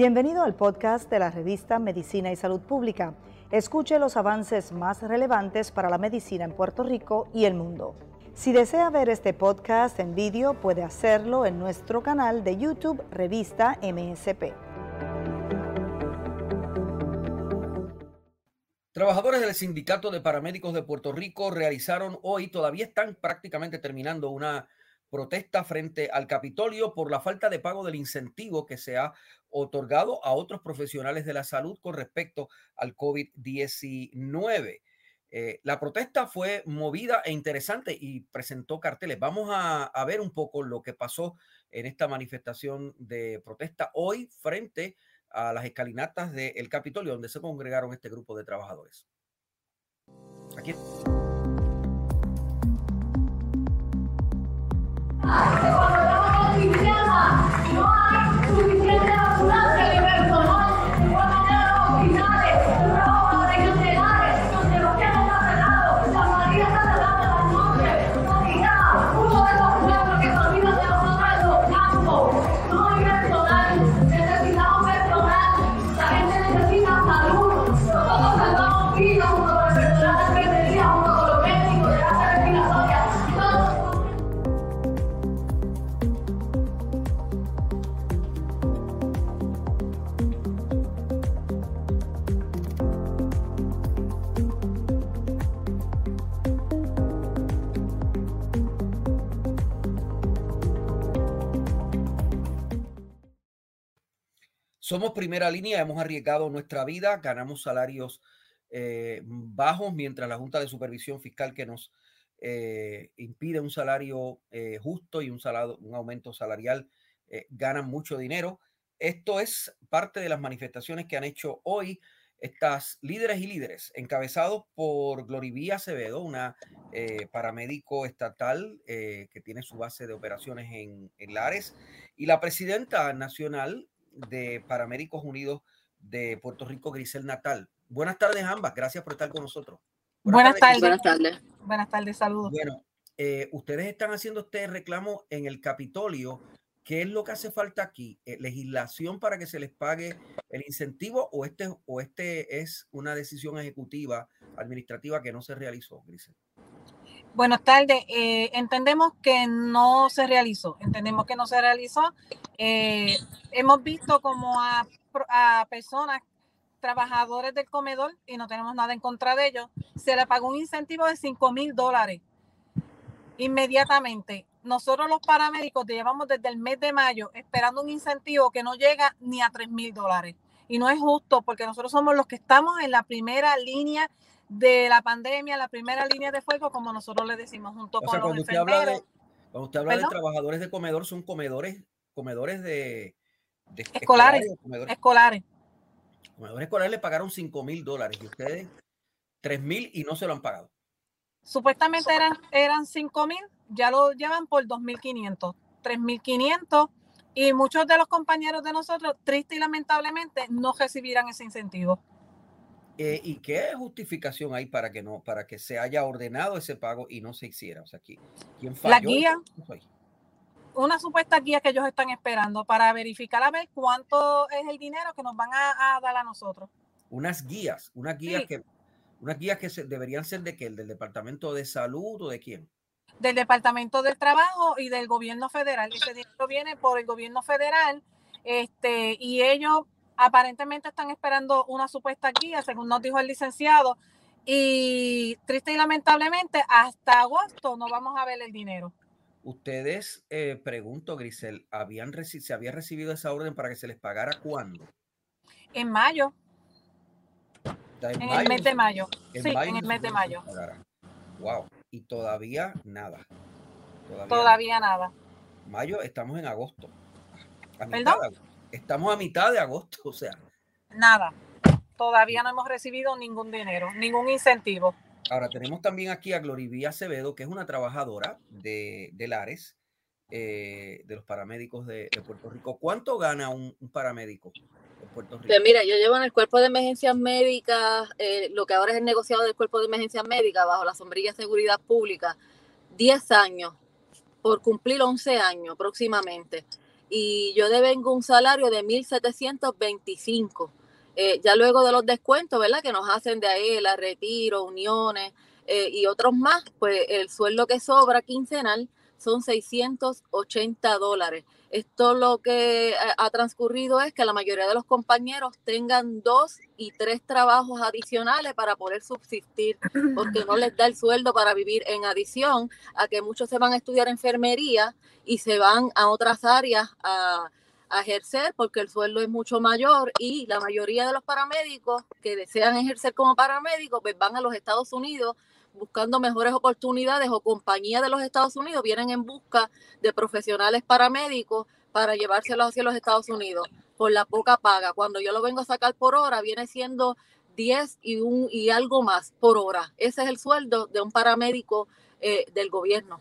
Bienvenido al podcast de la revista Medicina y Salud Pública. Escuche los avances más relevantes para la medicina en Puerto Rico y el mundo. Si desea ver este podcast en vídeo, puede hacerlo en nuestro canal de YouTube Revista MSP. Trabajadores del Sindicato de Paramédicos de Puerto Rico realizaron hoy, todavía están prácticamente terminando una protesta frente al Capitolio por la falta de pago del incentivo que se ha otorgado a otros profesionales de la salud con respecto al COVID-19. Eh, la protesta fue movida e interesante y presentó carteles. Vamos a, ver un poco lo que pasó en esta manifestación de protesta hoy frente a las escalinatas del Capitolio, donde se congregaron este grupo de trabajadores. Aquí. Somos primera línea, hemos arriesgado nuestra vida, ganamos salarios eh, bajos, mientras la Junta de Supervisión Fiscal que nos eh, impide un salario eh, justo y un, un aumento salarial ganan mucho dinero. Esto es parte de las manifestaciones que han hecho hoy estas líderes y líderes, encabezados por Glorivía Acevedo, una paramédico estatal que tiene su base de operaciones en, en Lares, y la presidenta nacional de Paramédicos Unidos de Puerto Rico, Grisel Natal. Buenas tardes ambas, gracias por estar con nosotros. Buenas, tardes. Buenas tardes. Buenas tardes, saludos. Bueno, eh, ustedes están haciendo este reclamo en el Capitolio. ¿Qué es lo que hace falta aquí? Eh, ¿Legislación para que se les pague el incentivo o este, o este es una decisión ejecutiva administrativa que no se realizó, Grisel? Buenas tardes. Eh, entendemos que no se realizó. Entendemos que no se realizó. Eh, hemos visto como a, personas, trabajadores del comedor, y no tenemos nada en contra de ellos, se le pagó un incentivo de 5 mil dólares inmediatamente. Nosotros los paramédicos llevamos desde el mes de mayo esperando un incentivo que no llega ni a 3 mil dólares. Y no es justo porque nosotros somos los que estamos en la primera línea de la pandemia, la primera línea de fuego, como nosotros le decimos, junto con los usted Habla de, cuando usted habla de trabajadores de comedor, son comedores, comedores de, escolares. Escolares. Comedores escolares le pagaron 5 mil dólares y ustedes 3 mil y no se lo han pagado. Supuestamente eran, eran 5 mil, ya lo llevan por 2.500, 3.500 y muchos de los compañeros de nosotros, triste y lamentablemente, no recibirán ese incentivo. Eh, ¿Y qué justificación hay para que no, para que se haya ordenado ese pago y no se hiciera? O sea, ¿quién falló? La guía, una supuesta guía que ellos están esperando para verificar a ver cuánto es el dinero que nos van a, dar a nosotros. Unas guías, unas guías que, unas guías que se, deberían ser de qué, del Departamento de Salud o de quién? Del Departamento del Trabajo y del Gobierno Federal. Ese dinero viene por el Gobierno Federal, este, y ellos aparentemente están esperando una supuesta guía, según nos dijo el licenciado, y triste y lamentablemente hasta agosto no vamos a ver el dinero. Ustedes, eh, pregunto, Grisel, ¿habían ¿se había recibido esa orden para que se les pagara cuándo? En mayo. En, el mes de mayo. sí, en el mes de mayo. Wow. Y todavía nada. Todavía, nada. Mayo, estamos en agosto. ¿Perdón? Estamos a mitad de agosto, o sea. Nada. Todavía no hemos recibido ningún dinero, ningún incentivo. Ahora tenemos también aquí a Glorivía Acevedo, que es una trabajadora de, de Lares, eh, de los paramédicos de, Puerto Rico. ¿Cuánto gana un, paramédico en Puerto Rico? Pues mira, yo llevo en el cuerpo de emergencias médicas, eh, lo que ahora es el negociado del cuerpo de emergencias médicas, bajo la sombrilla de seguridad pública, 10 años, por cumplir 11 años próximamente. Y yo devengo un salario de 1.725. Eh, ya luego de los descuentos, ¿verdad? Que nos hacen de ahí la retiro, uniones eh, y otros más, pues el sueldo que sobra quincenal son 680 dólares. Esto lo que ha transcurrido es que la mayoría de los compañeros tengan dos y tres trabajos adicionales para poder subsistir, porque no les da el sueldo para vivir en adición a que muchos se van a estudiar enfermería y se van a otras áreas a, ejercer porque el sueldo es mucho mayor y la mayoría de los paramédicos que desean ejercer como paramédicos pues van a los Estados Unidos buscando mejores oportunidades o compañías de los Estados Unidos vienen en busca de profesionales paramédicos para llevárselos hacia los Estados Unidos por la poca paga. Cuando yo lo vengo a sacar por hora, viene siendo 10 y, un, y algo más por hora. Ese es el sueldo de un paramédico eh, del gobierno.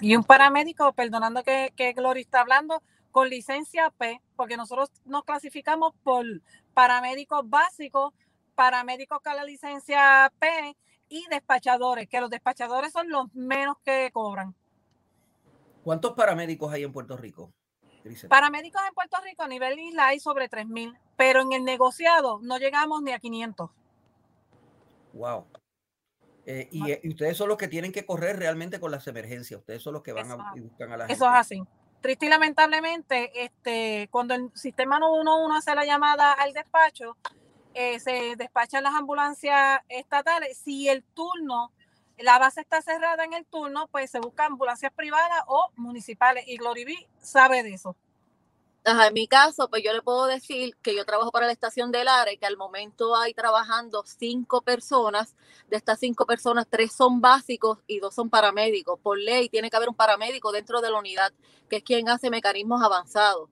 Y un paramédico, perdonando que, que Gloria está hablando, con licencia P, porque nosotros nos clasificamos por paramédicos básicos, paramédicos con la licencia P y despachadores, que los despachadores son los menos que cobran. ¿Cuántos paramédicos hay en Puerto Rico? Paramédicos en Puerto Rico a nivel isla hay sobre 3.000, pero en el negociado no llegamos ni a 500. Wow. Eh, y, ustedes son los que tienen que correr realmente con las emergencias. Ustedes son los que van a, y buscan a la Eso es así. Triste y lamentablemente, este, cuando el sistema 911 hace la llamada al despacho, eh, se despachan las ambulancias estatales. Si el turno, la base está cerrada en el turno, pues se buscan ambulancias privadas o municipales. Y Gloriví sabe de eso. en mi caso, pues yo le puedo decir que yo trabajo para la estación del ARE, que al momento hay trabajando cinco personas. De estas cinco personas, tres son básicos y dos son paramédicos. Por ley tiene que haber un paramédico dentro de la unidad, que es quien hace mecanismos avanzados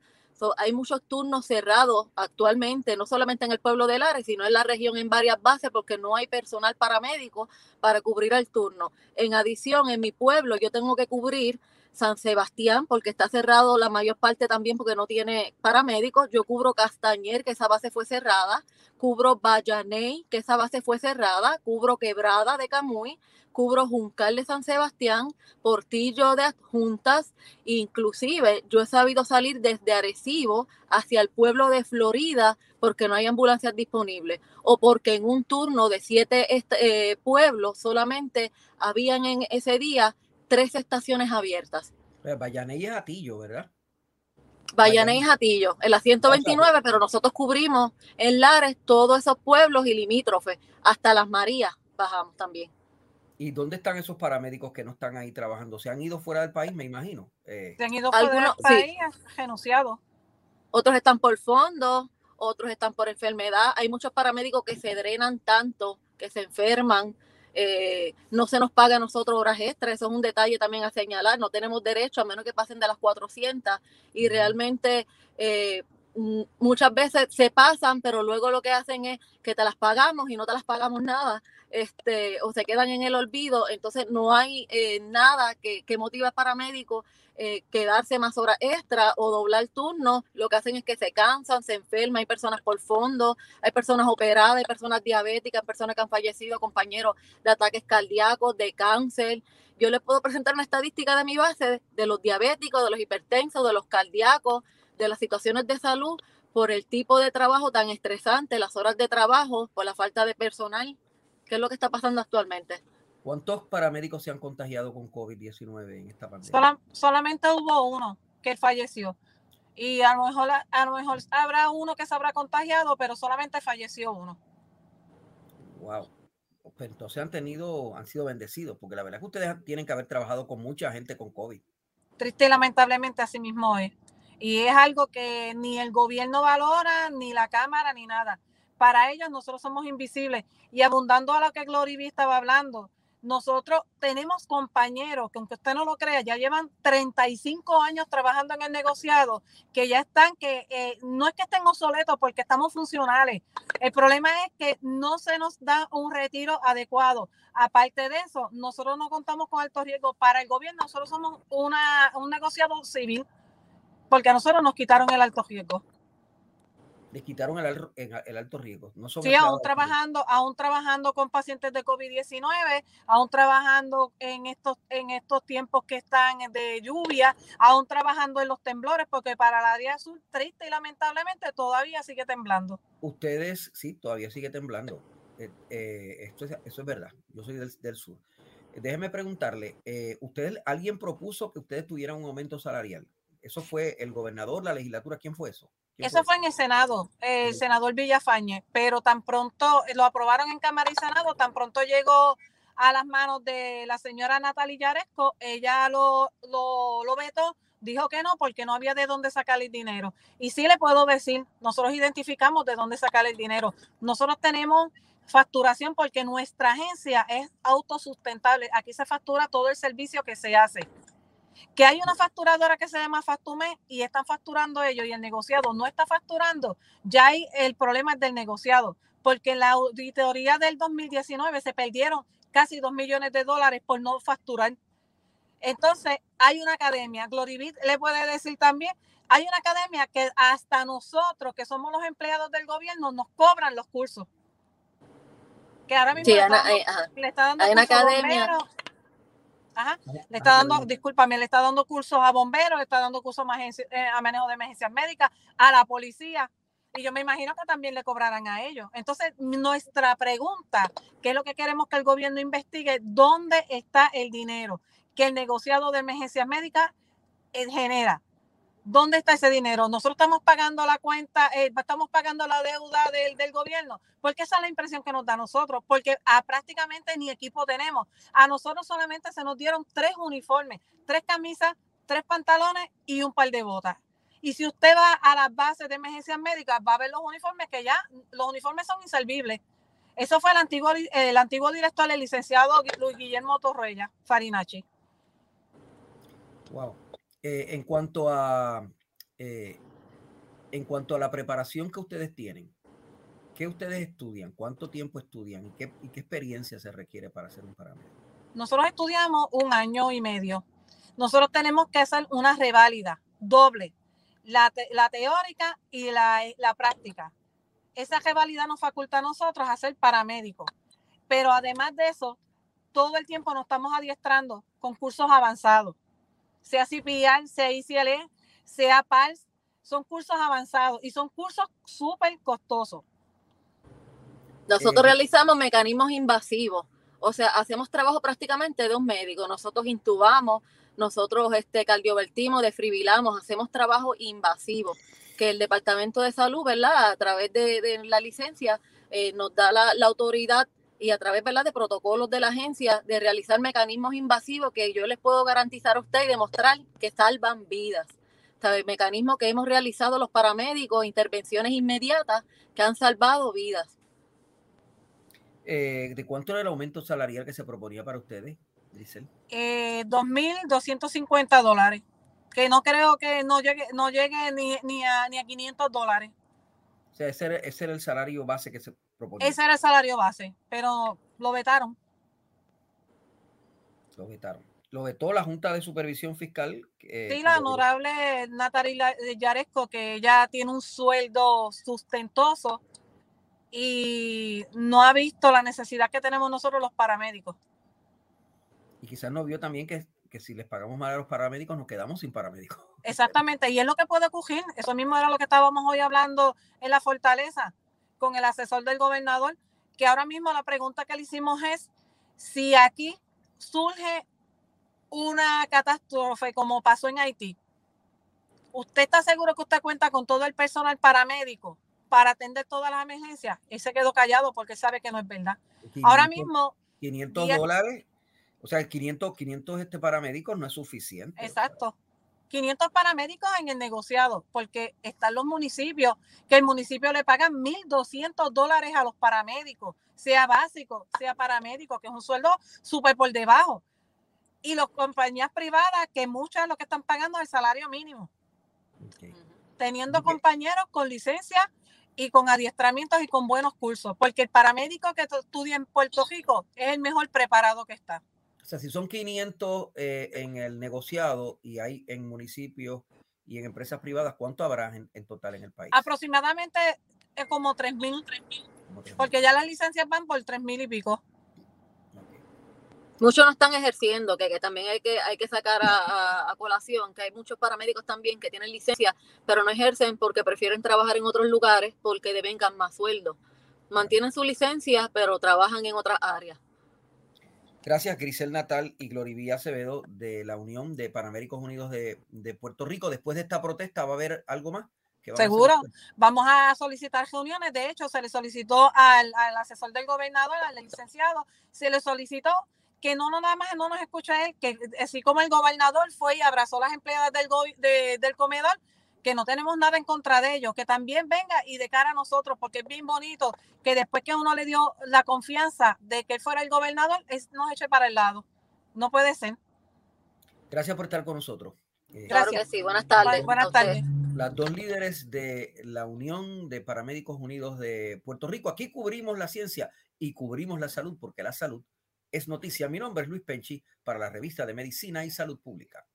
hay muchos turnos cerrados actualmente, no solamente en el pueblo de Lares, sino en la región en varias bases, porque no hay personal paramédico para cubrir el turno. En adición, en mi pueblo yo tengo que cubrir San Sebastián, porque está cerrado la mayor parte también porque no tiene paramédicos. Yo cubro Castañer, que esa base fue cerrada. Cubro Vallaney, que esa base fue cerrada. Cubro Quebrada de Camuy cubro Juncal de San Sebastián, Portillo de Adjuntas, inclusive yo he sabido salir desde Arecibo hacia el pueblo de Florida porque no hay ambulancias disponibles o porque en un turno de siete eh, pueblos solamente habían en ese día tres estaciones abiertas. Vallaney es Atillo, ¿verdad? Vallaney es Atillo, en la 129, pero nosotros cubrimos en Lares todos esos pueblos y limítrofes, hasta las Marías bajamos también. ¿Y dónde están esos paramédicos que no están ahí trabajando? ¿Se han ido fuera del país, me imagino? Eh, Se han ido fuera del país, renunciado. Otros están por fondo, otros están por enfermedad. Hay muchos paramédicos que se drenan tanto, que se enferman. Eh, no se nos paga a nosotros horas extras, eso es un detalle también a señalar. No tenemos derecho a menos que pasen de las 400 y realmente eh, muchas veces se pasan, pero luego lo que hacen es que te las pagamos y no te las pagamos nada este, o se quedan en el olvido, entonces no hay eh, nada que, que motive a paramédicos eh, quedarse más horas extra o doblar turnos, lo que hacen es que se cansan, se enferman, hay personas por fondo, hay personas operadas, hay personas diabéticas, hay personas que han fallecido, compañeros de ataques cardíacos, de cáncer. Yo les puedo presentar una estadística de mi base de los diabéticos, de los hipertensos, de los cardíacos, de las situaciones de salud por el tipo de trabajo tan estresante, las horas de trabajo, por la falta de personal ¿Qué es lo que está pasando actualmente? ¿Cuántos paramédicos se han contagiado con COVID-19 en esta pandemia? solamente hubo uno que falleció. Y a lo, mejor, a lo mejor habrá uno que se habrá contagiado, pero solamente falleció uno. Wow. Pues entonces han tenido, han sido bendecidos, porque la verdad es que ustedes tienen que haber trabajado con mucha gente con COVID. Triste y lamentablemente así mismo es. Y es algo que ni el gobierno valora, ni la Cámara, ni nada para ellos nosotros somos invisibles. Y abundando a lo que Glory B estaba hablando, nosotros tenemos compañeros que aunque usted no lo crea, ya llevan 35 años trabajando en el negociado, que ya están, que eh, no es que estén obsoletos porque estamos funcionales. El problema es que no se nos da un retiro adecuado. Aparte de eso, nosotros no contamos con alto riesgo. Para el gobierno, nosotros somos una, un negociado civil, porque a nosotros nos quitaron el alto riesgo. Les quitaron el, el, alto riesgo. No sí, aún trabajando, aún trabajando con pacientes de COVID-19, aún trabajando en estos, en estos tiempos que están de lluvia, aún trabajando en los temblores, porque para la área sur, triste y lamentablemente, todavía sigue temblando. Ustedes, sí, todavía sigue temblando. Eh, eh, esto eso es verdad. Yo soy del, sur. Déjeme preguntarle, eh, ¿ustedes, ¿alguien propuso que ustedes tuvieran un aumento salarial? ¿Eso fue el gobernador, la legislatura? ¿Quién fue eso? Eso fue en el Senado, el senador Villafañe, pero tan pronto lo aprobaron en Cámara y Senado, tan pronto llegó a las manos de la señora Natalia Yaresco, ella lo, lo, lo vetó, dijo que no, porque no había de dónde sacar el dinero. Y sí le puedo decir, nosotros identificamos de dónde sacar el dinero. Nosotros tenemos facturación porque nuestra agencia es autosustentable. Aquí se factura todo el servicio que se hace que hay una facturadora que se llama Factume y están facturando ellos y el negociado no está facturando, ya hay el problema del negociado, porque en la auditoría del 2019 se perdieron casi 2 millones de dólares por no facturar. Entonces, hay una academia, Gloribit le puede decir también, hay una academia que hasta nosotros, que somos los empleados del gobierno, nos cobran los cursos. Que ahora mismo le, está dando, una academia. Ajá. Le está dando, discúlpame, le está dando cursos a bomberos, le está dando cursos eh, a, manejo de emergencias médicas, a la policía. Y yo me imagino que también le cobrarán a ellos. Entonces, nuestra pregunta, que es lo que queremos que el gobierno investigue, ¿dónde está el dinero que el negociado de emergencias médicas eh, genera? ¿Dónde está ese dinero? Nosotros estamos pagando la cuenta, eh, estamos pagando la deuda del, del, gobierno, porque esa es la impresión que nos da a nosotros, porque a prácticamente ni equipo tenemos. A nosotros solamente se nos dieron tres uniformes, tres camisas, tres pantalones y un par de botas. Y si usted va a las bases de emergencias médicas, va a ver los uniformes que ya, los uniformes son inservibles. Eso fue el antiguo, el antiguo director, el licenciado Luis Guillermo Torreya, Farinachi. Wow. Eh, en cuanto a eh, en cuanto a la preparación que ustedes tienen, ¿qué ustedes estudian? ¿Cuánto tiempo estudian? ¿Y qué, experiencia se requiere para ser un paramédico? Nosotros estudiamos un año y medio. Nosotros tenemos que hacer una reválida doble, la, teórica y la, la práctica. Esa reválida nos faculta a nosotros a ser paramédicos. Pero además de eso, todo el tiempo nos estamos adiestrando con cursos avanzados sea CPR, sea ICLE, sea PALS, son cursos avanzados y son cursos súper costosos. Nosotros eh, realizamos mecanismos invasivos, o sea, hacemos trabajo prácticamente de un médico. Nosotros intubamos, nosotros este, cardiovertimos, desfibilamos, hacemos trabajo invasivo, que el Departamento de Salud, ¿verdad? A través de, la licencia, eh, nos da la, la autoridad y a través ¿verdad? de protocolos de la agencia de realizar mecanismos invasivos que yo les puedo garantizar a usted y demostrar que salvan vidas. ¿Sabe? Mecanismos que hemos realizado los paramédicos, intervenciones inmediatas que han salvado vidas. Eh, ¿De cuánto era el aumento salarial que se proponía para ustedes, Grisel? Eh, 2.250 dólares, que no creo que no llegue, no llegue ni, ni, a, ni a 500 dólares. O sea, ese ese era el salario base que se ese era el salario base, pero lo vetaron. Lo vetaron. Lo vetó la Junta de Supervisión Fiscal. Eh, sí, la honorable Natalia Yaresco, que ya tiene un sueldo sustentoso y no ha visto la necesidad que tenemos nosotros los paramédicos. Y quizás no vio también que, que si les pagamos mal a los paramédicos, nos quedamos sin paramédicos. Exactamente, y es lo que puede ocurrir. Eso mismo era lo que estábamos hoy hablando en la fortaleza con el asesor del gobernador, que ahora mismo la pregunta que le hicimos es si aquí surge una catástrofe como pasó en Haití, ¿usted está seguro que usted cuenta con todo el personal paramédico para atender todas las emergencias? Él se quedó callado porque sabe que no es verdad. ahora mismo... 500 dólares, o sea, 500, 500 este paramédicos no es suficiente. Exacto. 500 paramédicos en el negociado, porque están los municipios, que el municipio le paga 1.200 dólares a los paramédicos, sea básico, sea paramédico, que es un sueldo súper por debajo. Y las compañías privadas, que muchas de lo que están pagando es el salario mínimo. Teniendo compañeros con licencia y con adiestramientos y con buenos cursos, porque el paramédico que estudia en Puerto Rico es el mejor preparado que está. O sea, si son 500 eh, en el negociado y hay en municipios y en empresas privadas, ¿cuánto habrá en, en total en el país? Aproximadamente eh, como 3.000, porque ya las licencias van por 3.000 y pico. Muchos no están ejerciendo, que, que también hay que, hay que sacar a, a, colación, que hay muchos paramédicos también que tienen licencia, pero no ejercen porque prefieren trabajar en otros lugares porque devengan más sueldo. Mantienen su licencia, pero trabajan en otras áreas. Gracias, Grisel Natal y Glorivía Acevedo de la Unión de Panaméricos Unidos de, de, Puerto Rico. Después de esta protesta, ¿va a haber algo más? Seguro, vamos a solicitar reuniones. De hecho, se le solicitó al, al asesor del gobernador, al licenciado, se le solicitó que no, no nada más no nos escucha él, que así como el gobernador fue y abrazó a las empleadas del, de, del comedor, que no tenemos nada en contra de ellos, que también venga y de cara a nosotros, porque es bien bonito que después que uno le dio la confianza de que él fuera el gobernador, es, nos eche para el lado. No puede ser. Gracias por estar con nosotros. Eh, claro que sí, buenas tardes. Buenas tardes. Las dos líderes de la Unión de Paramédicos Unidos de Puerto Rico. Aquí cubrimos la ciencia y cubrimos la salud, porque la salud es noticia. Mi nombre es Luis Penchi para la revista de Medicina y Salud Pública.